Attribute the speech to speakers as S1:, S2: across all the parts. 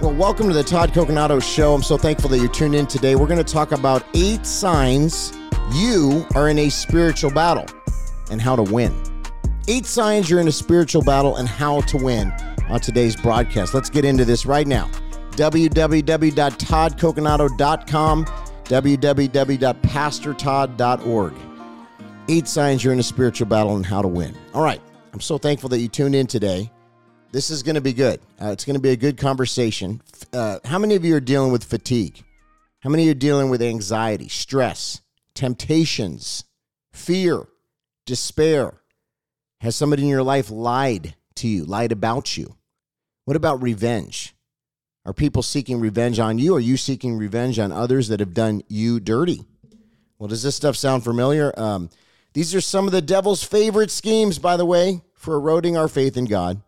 S1: Well, welcome to the Todd Coconato Show. I'm so thankful that you tuned in today. We're going to talk about eight signs you are in a spiritual battle and how to win. Eight signs you're in a spiritual battle and how to win on today's broadcast. Let's get into this right now. www.toddcoconato.com, www.pastortodd.org. Eight signs you're in a spiritual battle and how to win. All right. I'm so thankful that you tuned in today. This is going to be good. Uh, it's going to be a good conversation. Uh, how many of you are dealing with fatigue? How many of you are dealing with anxiety, stress, temptations, fear, despair? Has somebody in your life lied to you, lied about you? What about revenge? Are people seeking revenge on you? Are you seeking revenge on others that have done you dirty? Well, does this stuff sound familiar? Um, these are some of the devil's favorite schemes, by the way, for eroding our faith in God.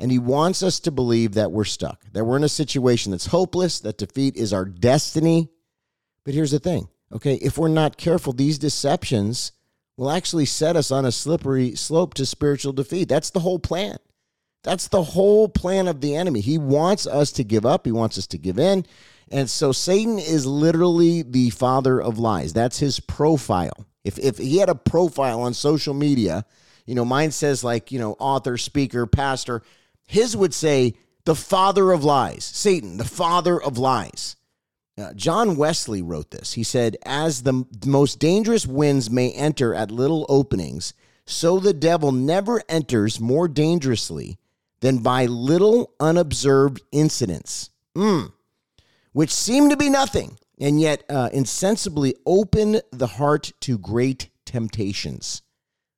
S1: And he wants us to believe that we're stuck, that we're in a situation that's hopeless, that defeat is our destiny. But here's the thing okay, if we're not careful, these deceptions will actually set us on a slippery slope to spiritual defeat. That's the whole plan. That's the whole plan of the enemy. He wants us to give up, he wants us to give in. And so Satan is literally the father of lies. That's his profile. If, if he had a profile on social media, you know, mine says like, you know, author, speaker, pastor. His would say the father of lies, Satan, the father of lies. Uh, John Wesley wrote this. He said, As the most dangerous winds may enter at little openings, so the devil never enters more dangerously than by little unobserved incidents, mm, which seem to be nothing, and yet uh, insensibly open the heart to great temptations.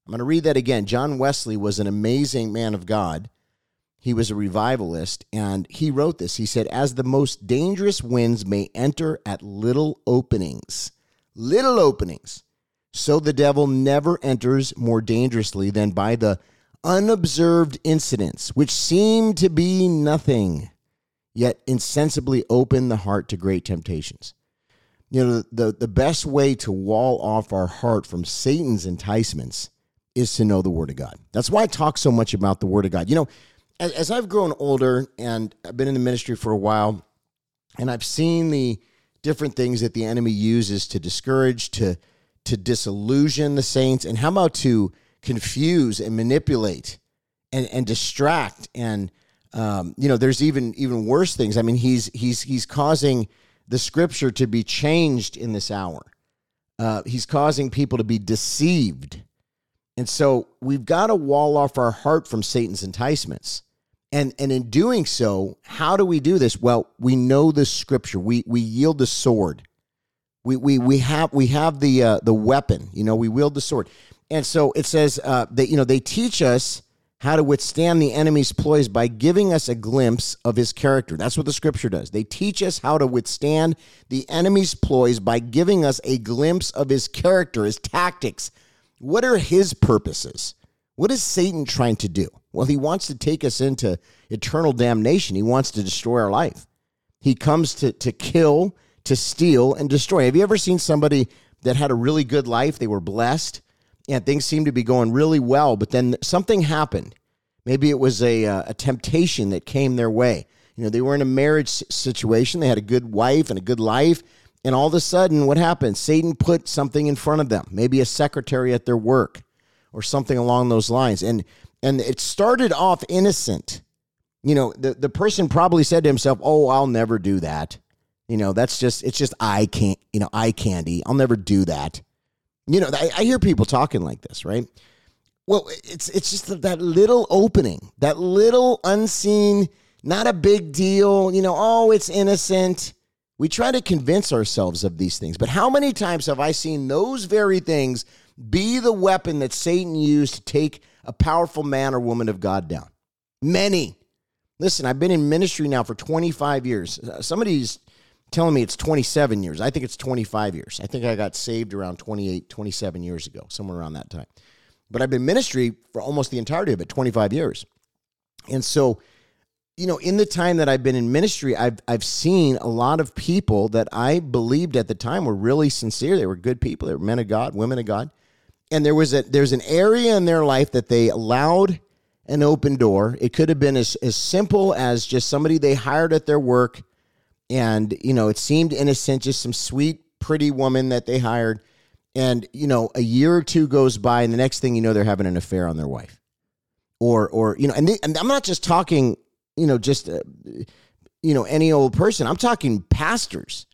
S1: I'm going to read that again. John Wesley was an amazing man of God. He was a revivalist, and he wrote this. He said, As the most dangerous winds may enter at little openings, little openings, so the devil never enters more dangerously than by the unobserved incidents, which seem to be nothing, yet insensibly open the heart to great temptations. You know, the, the best way to wall off our heart from Satan's enticements is to know the Word of God. That's why I talk so much about the Word of God. You know, as, as I've grown older and I've been in the ministry for a while, and I've seen the different things that the enemy uses to discourage, to to disillusion the saints, and how about to confuse and manipulate and and distract and um, you know there's even even worse things. I mean he's he's he's causing the scripture to be changed in this hour. Uh, he's causing people to be deceived. And so we've got to wall off our heart from Satan's enticements. And, and in doing so, how do we do this? Well, we know the scripture. We, we yield the sword. We, we, we have, we have the, uh, the weapon, you know, we wield the sword. And so it says uh, that, you know, they teach us how to withstand the enemy's ploys by giving us a glimpse of his character. That's what the scripture does. They teach us how to withstand the enemy's ploys by giving us a glimpse of his character, his tactics. What are his purposes? What is Satan trying to do? Well, he wants to take us into eternal damnation. He wants to destroy our life. He comes to, to kill, to steal, and destroy. Have you ever seen somebody that had a really good life? They were blessed and things seemed to be going really well, but then something happened. Maybe it was a, uh, a temptation that came their way. You know, they were in a marriage situation, they had a good wife and a good life. And all of a sudden, what happened? Satan put something in front of them, maybe a secretary at their work or something along those lines. And and it started off innocent. You know, the, the person probably said to himself, Oh, I'll never do that. You know, that's just it's just eye can't you know, eye candy. I'll never do that. You know, I, I hear people talking like this, right? Well, it's it's just that little opening, that little unseen, not a big deal. You know, oh, it's innocent. We try to convince ourselves of these things, but how many times have I seen those very things be the weapon that Satan used to take a powerful man or woman of God down? Many. Listen, I've been in ministry now for 25 years. Uh, somebody's telling me it's 27 years. I think it's 25 years. I think I got saved around 28, 27 years ago, somewhere around that time. But I've been ministry for almost the entirety of it, 25 years. And so, you know, in the time that I've been in ministry, I've I've seen a lot of people that I believed at the time were really sincere. They were good people. They were men of God, women of God. And there was a there's an area in their life that they allowed an open door. It could have been as, as simple as just somebody they hired at their work. And, you know, it seemed innocent, just some sweet, pretty woman that they hired. And, you know, a year or two goes by, and the next thing you know, they're having an affair on their wife. Or, or you know, and, they, and I'm not just talking, you know, just, uh, you know, any old person. I'm talking pastors.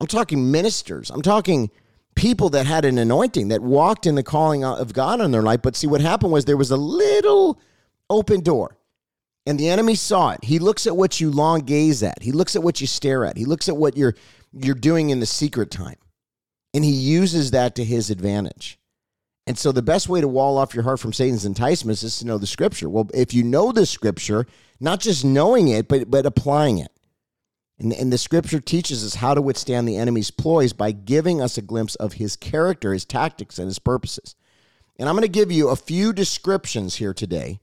S1: I'm talking ministers. I'm talking people that had an anointing that walked in the calling of God on their life. But see, what happened was there was a little open door. And the enemy saw it. He looks at what you long gaze at. He looks at what you stare at. He looks at what you're you're doing in the secret time. And he uses that to his advantage. And so the best way to wall off your heart from Satan's enticements is to know the scripture. Well, if you know the scripture, not just knowing it, but but applying it. And, and the scripture teaches us how to withstand the enemy's ploys by giving us a glimpse of his character, his tactics, and his purposes. And I'm going to give you a few descriptions here today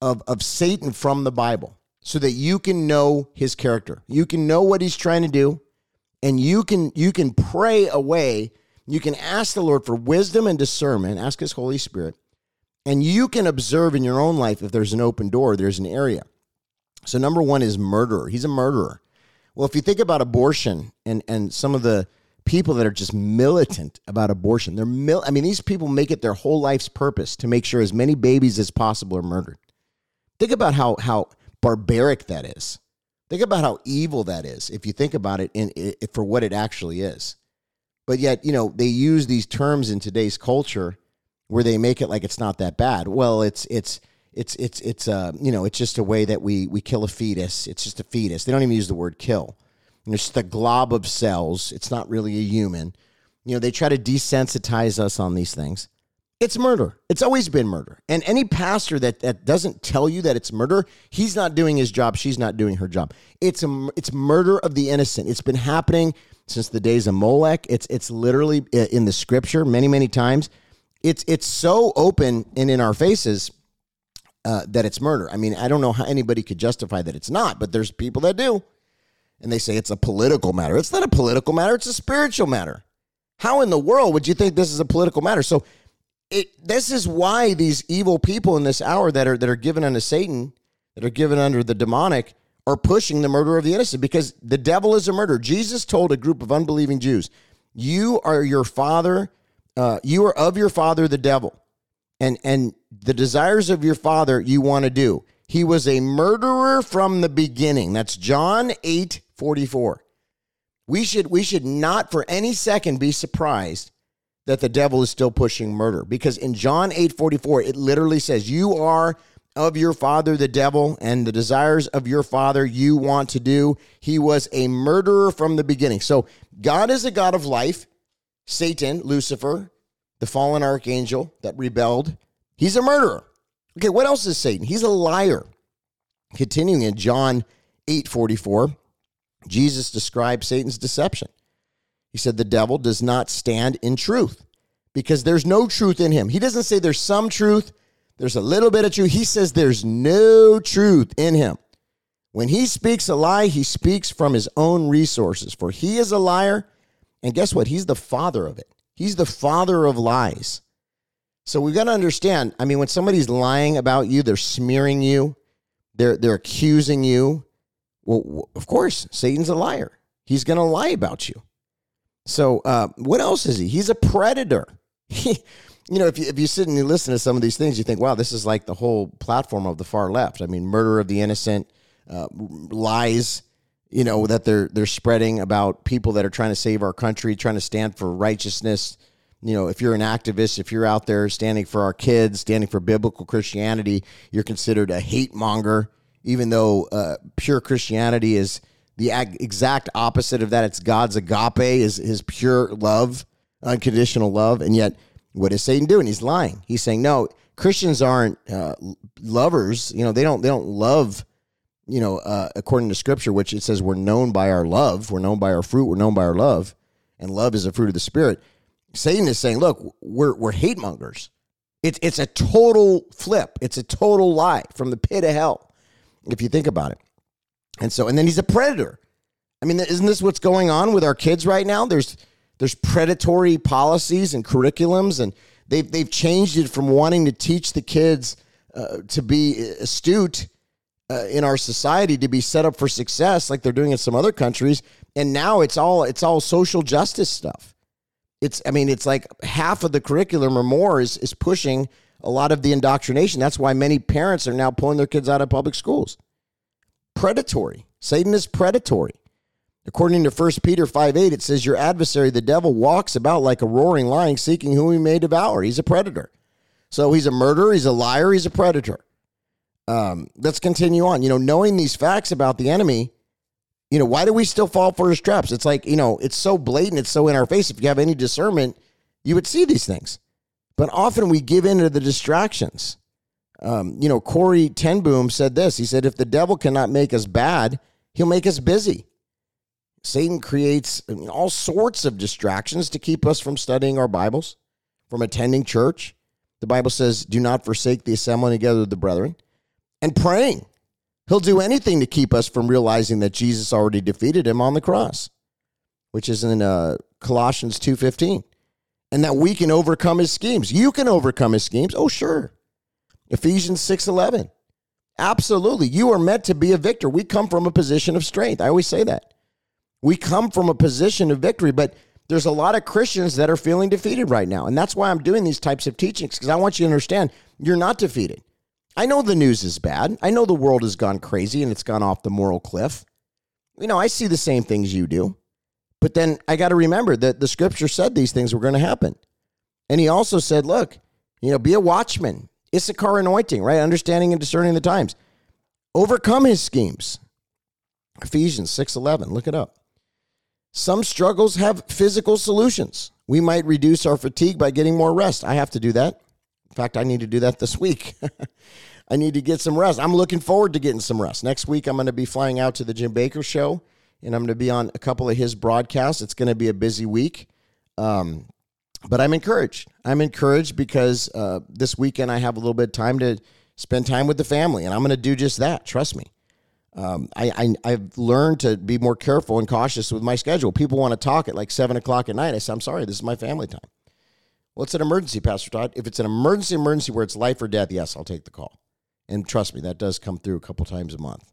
S1: of, of Satan from the Bible so that you can know his character. You can know what he's trying to do, and you can you can pray away. You can ask the Lord for wisdom and discernment, ask his Holy Spirit, and you can observe in your own life if there's an open door, there's an area. So number one is murderer. He's a murderer. Well, if you think about abortion and and some of the people that are just militant about abortion, they're mil- I mean, these people make it their whole life's purpose to make sure as many babies as possible are murdered. Think about how how barbaric that is. Think about how evil that is if you think about it in, in for what it actually is. But yet, you know, they use these terms in today's culture where they make it like it's not that bad. Well, it's it's it's it's it's uh you know it's just a way that we we kill a fetus. It's just a fetus. They don't even use the word kill. it's just a glob of cells. It's not really a human. You know they try to desensitize us on these things. It's murder. It's always been murder. And any pastor that, that doesn't tell you that it's murder, he's not doing his job. She's not doing her job. It's a, it's murder of the innocent. It's been happening since the days of Molech. It's it's literally uh, in the scripture many many times. It's it's so open and in our faces uh, that it's murder. I mean, I don't know how anybody could justify that it's not, but there's people that do. And they say it's a political matter. It's not a political matter, it's a spiritual matter. How in the world would you think this is a political matter? So it, this is why these evil people in this hour that are that are given unto Satan, that are given under the demonic, are pushing the murder of the innocent because the devil is a murderer. Jesus told a group of unbelieving Jews, "You are your father, uh, you are of your father the devil, and and the desires of your father you want to do. He was a murderer from the beginning. That's John 8 44. We should, we should not for any second be surprised that the devil is still pushing murder because in John 8 44, it literally says, You are of your father the devil, and the desires of your father you want to do. He was a murderer from the beginning. So God is a God of life. Satan, Lucifer, the fallen archangel that rebelled, He's a murderer. Okay, what else is Satan? He's a liar. Continuing in John 8 44, Jesus describes Satan's deception. He said, The devil does not stand in truth because there's no truth in him. He doesn't say there's some truth, there's a little bit of truth. He says there's no truth in him. When he speaks a lie, he speaks from his own resources, for he is a liar. And guess what? He's the father of it. He's the father of lies. So we've got to understand. I mean, when somebody's lying about you, they're smearing you, they're they're accusing you. Well, of course, Satan's a liar. He's going to lie about you. So, uh, what else is he? He's a predator. He, you know, if you, if you sit and you listen to some of these things, you think, wow, this is like the whole platform of the far left. I mean, murder of the innocent, uh, lies, you know, that they're they're spreading about people that are trying to save our country, trying to stand for righteousness, you know, if you're an activist, if you're out there standing for our kids, standing for biblical Christianity, you're considered a hate monger, even though uh, pure Christianity is the exact opposite of that. It's God's agape, is his pure love, unconditional love. And yet, what is Satan doing? He's lying. He's saying, no, Christians aren't uh, lovers. You know, they don't they don't love. You know, uh, according to Scripture, which it says we're known by our love, we're known by our fruit, we're known by our love, and love is a fruit of the Spirit Satan is saying, look, we're, we're hate mongers. It's, it's a total flip. It's a total lie from the pit of hell, if you think about it. And so, and then he's a predator. I mean, isn't this what's going on with our kids right now? There's, there's predatory policies and curriculums, and they've, they've changed it from wanting to teach the kids uh, to be astute uh, in our society to be set up for success like they're doing in some other countries. And now it's all it's all social justice stuff. It's i mean it's like half of the curriculum or more is is pushing a lot of the indoctrination. That's why many parents are now pulling their kids out of public schools. Predatory. Satan is predatory according to 1 peter 5 8 it says your adversary the devil walks about like a roaring lion seeking whom he may devour he's a predator so he's a murderer he's a liar he's a predator um, let's continue on. You know, knowing these facts about the enemy, you know, why do we still fall for his traps? It's like, you know, it's so blatant, it's so in our face. If you have any discernment, you would see these things. But often we give in to the distractions. Um, you know, Corrie ten Boom said this. He said, if the devil cannot make us bad, he'll make us busy. Satan creates all sorts of distractions to keep us from studying our Bibles, from attending church. The Bible says, do not forsake the assembling together of the brethren and praying. He'll do anything to keep us from realizing that Jesus already defeated him on the cross, which is in uh, Colossians 2:15. And that we can overcome his schemes. You can overcome his schemes. Oh, sure. Ephesians 6:11. Absolutely. You are meant to be a victor. We come from a position of strength. I always say that. We come from a position of victory, but there's a lot of Christians that are feeling defeated right now. And that's why I'm doing these types of teachings because I want you to understand you're not defeated. I know the news is bad. I know the world has gone crazy and it's gone off the moral cliff. You know, I see the same things you do. But then I got to remember that the scripture said these things were going to happen. And he also said, look, you know, be a watchman. Issachar anointing, right? Understanding and discerning the times. Overcome his schemes. Ephesians 6:11, look it up. Some struggles have physical solutions. We might reduce our fatigue by getting more rest. I have to do that. In fact, I need to do that this week. I need to get some rest. I'm looking forward to getting some rest. Next week, I'm going to be flying out to the Jim Bakker show, and I'm going to be on a couple of his broadcasts. It's going to be a busy week. Um, but I'm encouraged. I'm encouraged because uh, this weekend I have a little bit of time to spend time with the family, and I'm going to do just that. Trust me. Um, I, I have learned to be more careful and cautious with my schedule. People want to talk at like seven o'clock at night. I say, I'm sorry, this is my family time. Well, it's an emergency, Pastor Todd. If it's an emergency, emergency where it's life or death, yes, I'll take the call. And trust me, that does come through a couple times a month.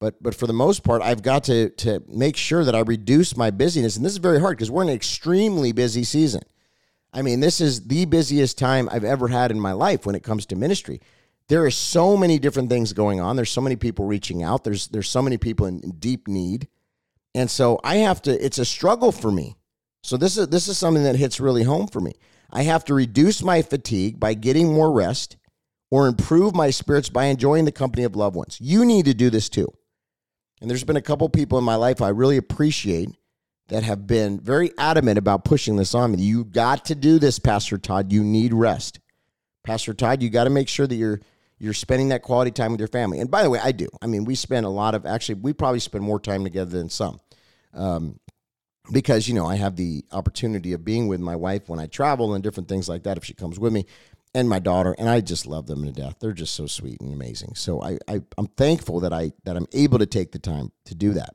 S1: But but for the most part, I've got to to make sure that I reduce my busyness, and this is very hard because we're in an extremely busy season. I mean, this is the busiest time I've ever had in my life when it comes to ministry. There are so many different things going on. There's so many people reaching out. There's there's so many people in, in deep need, and so I have to. It's a struggle for me. So this is this is something that hits really home for me. I have to reduce my fatigue by getting more rest or improve my spirits by enjoying the company of loved ones. You need to do this too. And there's been a couple people in my life I really appreciate that have been very adamant about pushing this on me. You got to do this, Pastor Todd. You need rest. Pastor Todd, you got to make sure that you're you're spending that quality time with your family. And by the way, I do. I mean, we spend a lot of actually we probably spend more time together than some. Um, because you know I have the opportunity of being with my wife when I travel and different things like that if she comes with me and my daughter and I just love them to death. They're just so sweet and amazing. So I, I I'm thankful that I that I'm able to take the time to do that.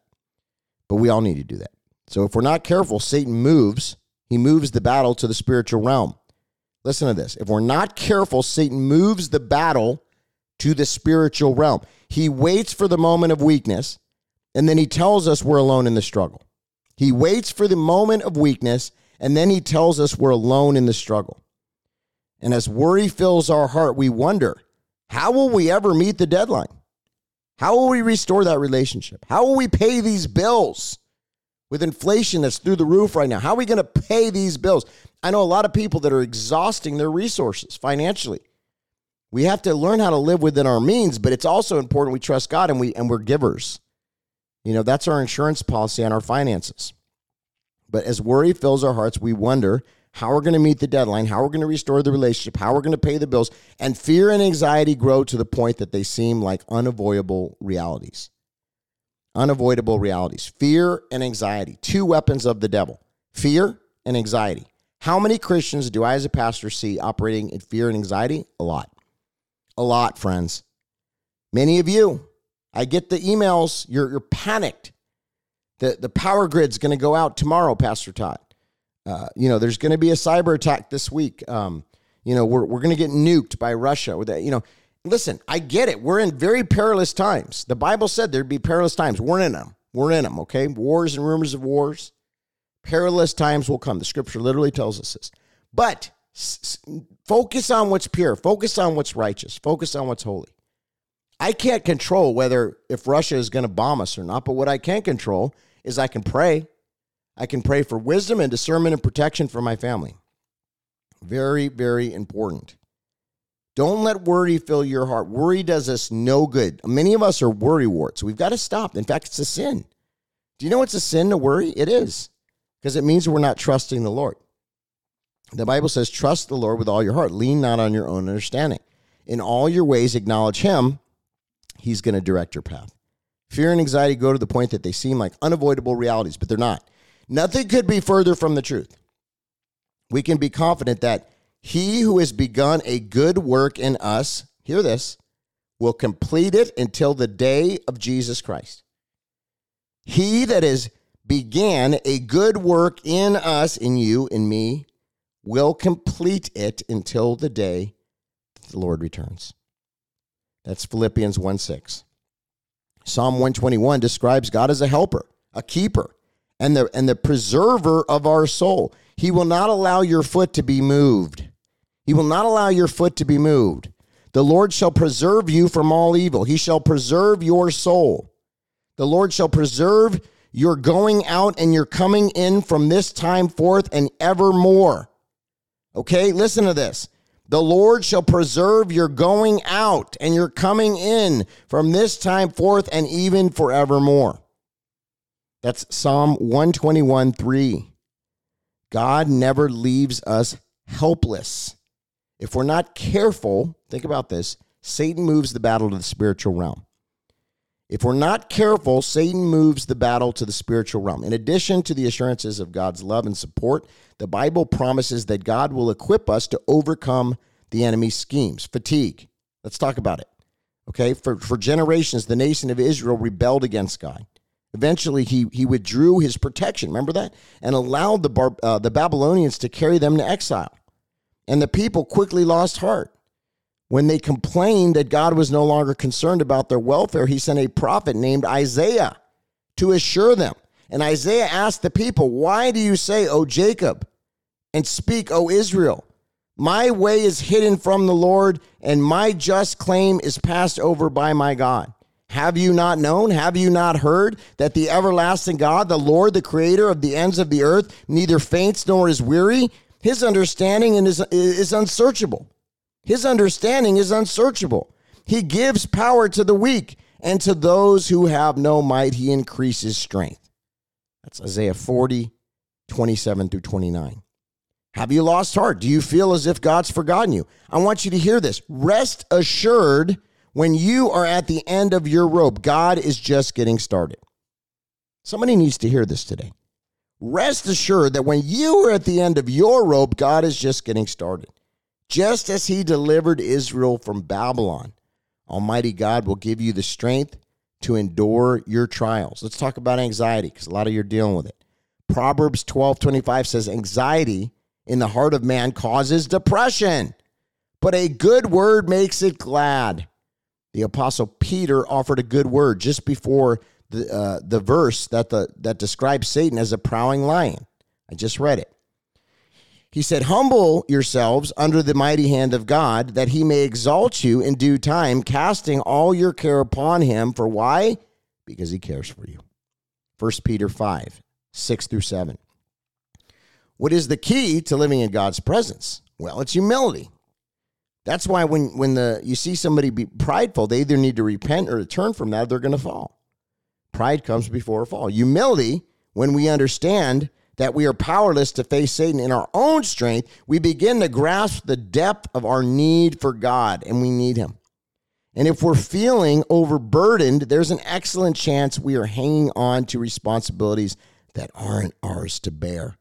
S1: But we all need to do that. So if we're not careful, Satan moves. He moves the battle to the spiritual realm. Listen to this. If we're not careful, Satan moves the battle to the spiritual realm. He waits for the moment of weakness and then he tells us we're alone in the struggle. He waits for the moment of weakness and then he tells us we're alone in the struggle. And as worry fills our heart, we wonder how will we ever meet the deadline? How will we restore that relationship? How will we pay these bills with inflation that's through the roof right now? How are we going to pay these bills? I know a lot of people that are exhausting their resources financially. We have to learn how to live within our means, but it's also important we trust God and we and we're givers. You know, that's our insurance policy on our finances. But as worry fills our hearts, we wonder how we're going to meet the deadline, how we're going to restore the relationship, how we're going to pay the bills, and fear and anxiety grow to the point that they seem like unavoidable realities. Unavoidable realities. Fear and anxiety, two weapons of the devil. Fear and anxiety. How many Christians do I, as a pastor, see operating in fear and anxiety? A lot. A lot, friends. Many of you. I get the emails. You're, you're panicked. The, the power grid's going to go out tomorrow, Pastor Todd. Uh, you know, there's going to be a cyber attack this week. Um, you know, we're, we're going to get nuked by Russia. With that, you know, listen, I get it. We're in very perilous times. The Bible said there'd be perilous times. We're in them. We're in them, okay? Wars and rumors of wars. Perilous times will come. The scripture literally tells us this. But s- focus on what's pure, focus on what's righteous, focus on what's holy. I can't control whether if Russia is going to bomb us or not, but what I can control is I can pray. I can pray for wisdom and discernment and protection for my family. Very, very important. Don't let worry fill your heart. Worry does us no good. Many of us are worry warts. We've got to stop. In fact, it's a sin. Do you know it's a sin to worry? It is, because it means we're not trusting the Lord. The Bible says, Trust the Lord with all your heart, lean not on your own understanding. In all your ways, acknowledge Him. He's going to direct your path. Fear and anxiety go to the point that they seem like unavoidable realities, but they're not. Nothing could be further from the truth. We can be confident that he who has begun a good work in us, hear this, will complete it until the day of Jesus Christ. He that has began a good work in us, in you, in me, will complete it until the day the Lord returns. That's Philippians 1 6. Psalm 121 describes God as a helper, a keeper, and the, and the preserver of our soul. He will not allow your foot to be moved. He will not allow your foot to be moved. The Lord shall preserve you from all evil. He shall preserve your soul. The Lord shall preserve your going out and your coming in from this time forth and evermore. Okay, listen to this. The Lord shall preserve your going out and your coming in from this time forth and even forevermore. That's Psalm 121 3. God never leaves us helpless. If we're not careful, think about this Satan moves the battle to the spiritual realm. If we're not careful, Satan moves the battle to the spiritual realm. In addition to the assurances of God's love and support, the Bible promises that God will equip us to overcome the enemy's schemes. Fatigue. Let's talk about it. Okay, for, for generations, the nation of Israel rebelled against God. Eventually, he, he withdrew his protection, remember that? And allowed the, Bar, uh, the Babylonians to carry them to exile. And the people quickly lost heart. When they complained that God was no longer concerned about their welfare, he sent a prophet named Isaiah to assure them. And Isaiah asked the people, Why do you say, O Jacob, and speak, O Israel? My way is hidden from the Lord, and my just claim is passed over by my God. Have you not known? Have you not heard that the everlasting God, the Lord, the creator of the ends of the earth, neither faints nor is weary? His understanding is, is unsearchable. His understanding is unsearchable. He gives power to the weak, and to those who have no might, he increases strength. That's Isaiah 40, 27 through 29. Have you lost heart? Do you feel as if God's forgotten you? I want you to hear this. Rest assured when you are at the end of your rope, God is just getting started. Somebody needs to hear this today. Rest assured that when you are at the end of your rope, God is just getting started. Just as he delivered Israel from Babylon, Almighty God will give you the strength to endure your trials. Let's talk about anxiety because a lot of you are dealing with it. Proverbs 12 25 says, Anxiety in the heart of man causes depression, but a good word makes it glad. The apostle Peter offered a good word just before the, uh, the verse that, the, that describes Satan as a prowling lion. I just read it. He said, Humble yourselves under the mighty hand of God, that he may exalt you in due time, casting all your care upon him. For why? Because he cares for you. 1 Peter 5, 6 through 7. What is the key to living in God's presence? Well, it's humility. That's why when, when the you see somebody be prideful, they either need to repent or turn from that, or they're going to fall. Pride comes before a fall. Humility, when we understand that we are powerless to face Satan in our own strength, we begin to grasp the depth of our need for God, and we need Him. And if we're feeling overburdened, there's an excellent chance we are hanging on to responsibilities that aren't ours to bear.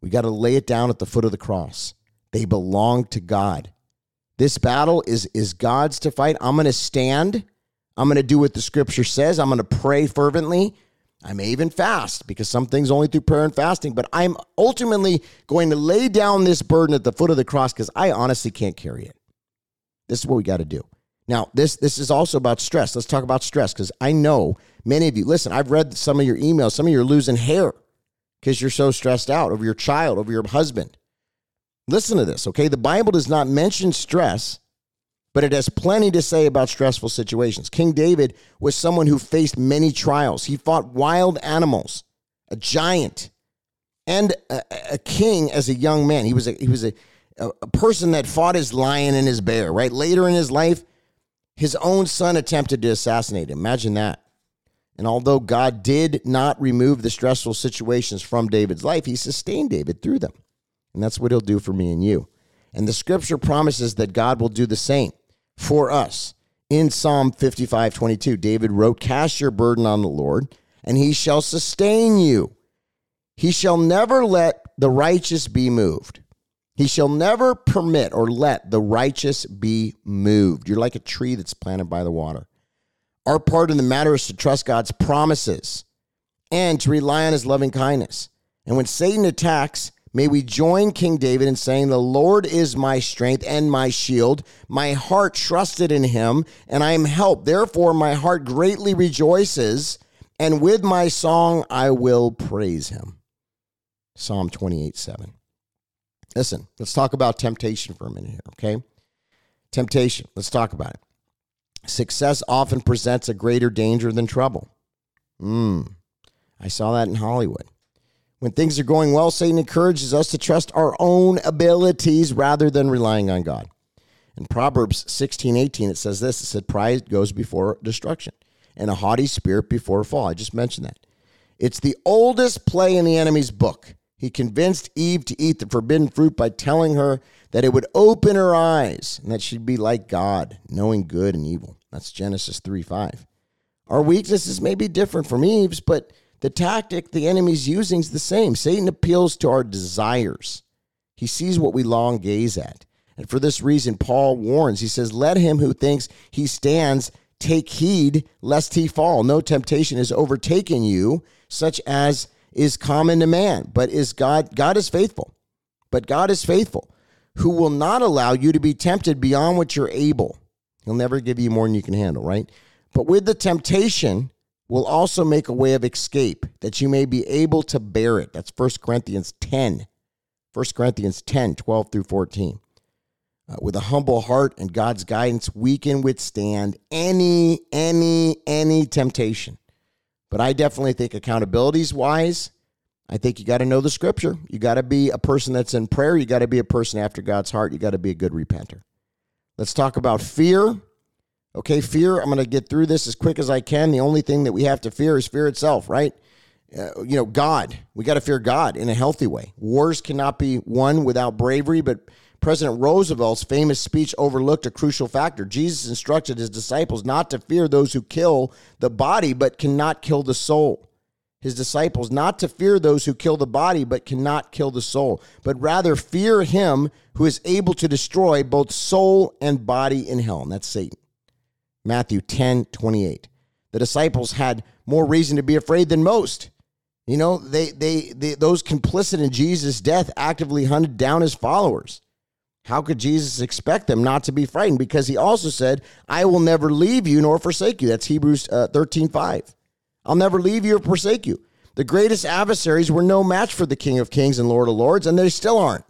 S1: We got to lay it down at the foot of the cross. They belong to God. This battle is, is God's to fight. I'm going to stand. I'm going to do what the scripture says. I'm going to pray fervently. I may even fast because some things only through prayer and fasting, but I'm ultimately going to lay down this burden at the foot of the cross because I honestly can't carry it. This is what we got to do. Now, this this is also about stress. Let's talk about stress because I know many of you. Listen, I've read some of your emails. Some of you are losing hair because you're so stressed out over your child, over your husband. Listen to this, okay? The Bible does not mention stress, but it has plenty to say about stressful situations. King David was someone who faced many trials. He fought wild animals, a giant, and a, a king as a young man. He was a he was a, a person that fought his lion and his bear. Right later in his life, his own son attempted to assassinate him. Imagine that. And although God did not remove the stressful situations from David's life, he sustained David through them. And that's what he'll do for me and you. And the scripture promises that God will do the same for us. In Psalm 55 22, David wrote, Cast your burden on the Lord, and he shall sustain you. He shall never let the righteous be moved. He shall never permit or let the righteous be moved. You're like a tree that's planted by the water. Our part in the matter is to trust God's promises and to rely on his loving kindness. And when Satan attacks, may we join King David in saying, The Lord is my strength and my shield. My heart trusted in him, and I am helped. Therefore, my heart greatly rejoices, and with my song I will praise him. Psalm 28 7. Listen, let's talk about temptation for a minute here, okay? Temptation, let's talk about it. Success often presents a greater danger than trouble. Hmm, I saw that in Hollywood. When things are going well, Satan encourages us to trust our own abilities rather than relying on God. In Proverbs 16, 18, it says this it said, Pride goes before destruction, and a haughty spirit before fall. I just mentioned that. It's the oldest play in the enemy's book. He convinced Eve to eat the forbidden fruit by telling her that it would open her eyes and that she'd be like God, knowing good and evil. That's Genesis 3 5. Our weaknesses may be different from Eve's, but the tactic the enemy's using is the same. Satan appeals to our desires, he sees what we long gaze at. And for this reason, Paul warns. He says, Let him who thinks he stands take heed lest he fall. No temptation has overtaken you, such as is common to man, but is God God is faithful. But God is faithful, who will not allow you to be tempted beyond what you're able. He'll never give you more than you can handle, right? But with the temptation will also make a way of escape that you may be able to bear it. That's 1 Corinthians 10. 1 Corinthians 10, 12 through 14. Uh, with a humble heart and God's guidance, we can withstand any, any, any temptation. But I definitely think accountabilities wise, I think you got to know the scripture. You got to be a person that's in prayer. You got to be a person after God's heart. You got to be a good repenter. Let's talk about fear. Okay, fear. I'm going to get through this as quick as I can. The only thing that we have to fear is fear itself, right? Uh, you know, God. We got to fear God in a healthy way. Wars cannot be won without bravery, but President Roosevelt's famous speech overlooked a crucial factor. Jesus instructed his disciples not to fear those who kill the body but cannot kill the soul. His disciples not to fear those who kill the body but cannot kill the soul, but rather fear him who is able to destroy both soul and body in hell. And that's Satan. Matthew 10 28. The disciples had more reason to be afraid than most. You know, they, they, they those complicit in Jesus' death actively hunted down his followers. How could Jesus expect them not to be frightened? Because he also said, I will never leave you nor forsake you. That's Hebrews uh, 13 5. I'll never leave you or forsake you. The greatest adversaries were no match for the King of Kings and Lord of Lords, and they still aren't.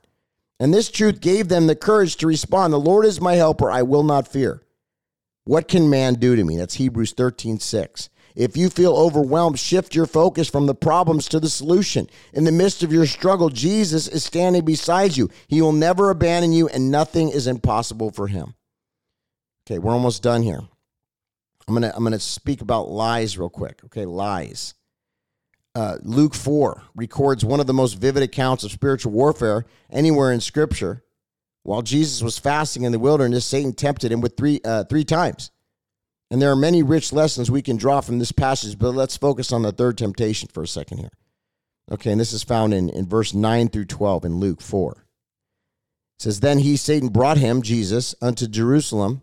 S1: And this truth gave them the courage to respond The Lord is my helper, I will not fear. What can man do to me? That's Hebrews 13 6. If you feel overwhelmed, shift your focus from the problems to the solution. In the midst of your struggle, Jesus is standing beside you. He will never abandon you, and nothing is impossible for him. Okay, we're almost done here. I'm gonna I'm gonna speak about lies real quick. Okay, lies. Uh, Luke 4 records one of the most vivid accounts of spiritual warfare anywhere in Scripture. While Jesus was fasting in the wilderness, Satan tempted him with three uh, three times. And there are many rich lessons we can draw from this passage, but let's focus on the third temptation for a second here. Okay, and this is found in, in verse 9 through 12 in Luke 4. It says, Then he, Satan, brought him, Jesus, unto Jerusalem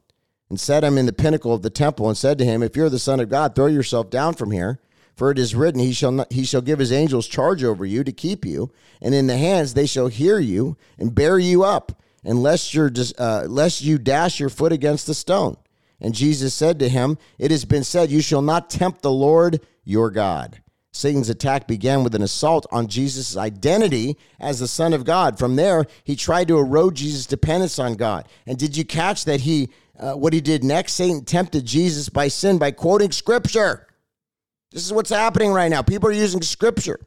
S1: and set him in the pinnacle of the temple and said to him, If you're the Son of God, throw yourself down from here. For it is written, he shall, not, he shall give his angels charge over you to keep you, and in the hands they shall hear you and bear you up, and lest, you uh, lest you dash your foot against the stone. And Jesus said to him, It has been said, You shall not tempt the Lord your God. Satan's attack began with an assault on Jesus' identity as the Son of God. From there, he tried to erode Jesus' dependence on God. And did you catch that he, uh, what he did next? Satan tempted Jesus by sin by quoting Scripture. This is what's happening right now. People are using Scripture.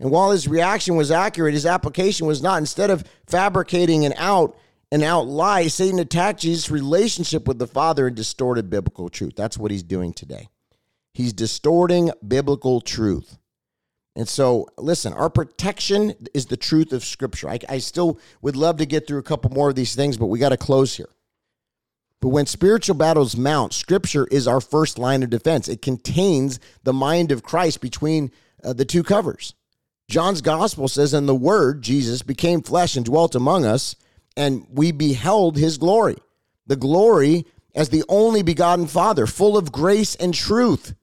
S1: And while his reaction was accurate, his application was not. Instead of fabricating an out and out lie, Satan attacked Jesus' relationship with the Father and distorted biblical truth. That's what he's doing today. He's distorting biblical truth. And so, listen, our protection is the truth of Scripture. I, I still would love to get through a couple more of these things, but we got to close here. But when spiritual battles mount, Scripture is our first line of defense. It contains the mind of Christ between uh, the two covers. John's gospel says, And the Word, Jesus, became flesh and dwelt among us, and we beheld his glory. The glory as the only begotten Father, full of grace and truth.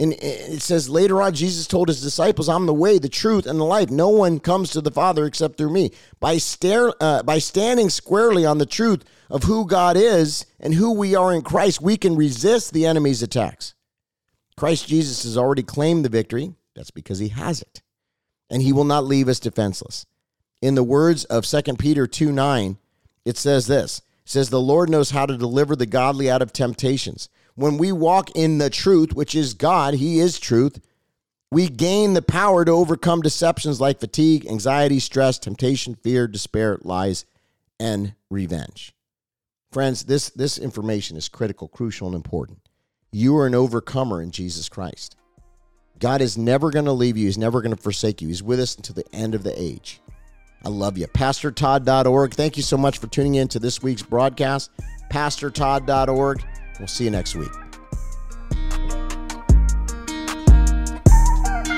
S1: And it says later on, Jesus told his disciples, I'm the way, the truth, and the life. No one comes to the Father except through me. By, stare, uh, by standing squarely on the truth of who God is and who we are in Christ, we can resist the enemy's attacks. Christ Jesus has already claimed the victory. That's because he has it. And he will not leave us defenseless. In the words of 2 Peter 2 9, it says this it says, The Lord knows how to deliver the godly out of temptations when we walk in the truth, which is God, He is truth, we gain the power to overcome deceptions like fatigue, anxiety, stress, temptation, fear, despair, lies, and revenge. Friends, this, this information is critical, crucial, and important. You are an overcomer in Jesus Christ. God is never going to leave you. He's never going to forsake you. He's with us until the end of the age. I love you. PastorTodd.org. Thank you so much for tuning in to this week's broadcast. PastorTodd.org. We'll see you next week.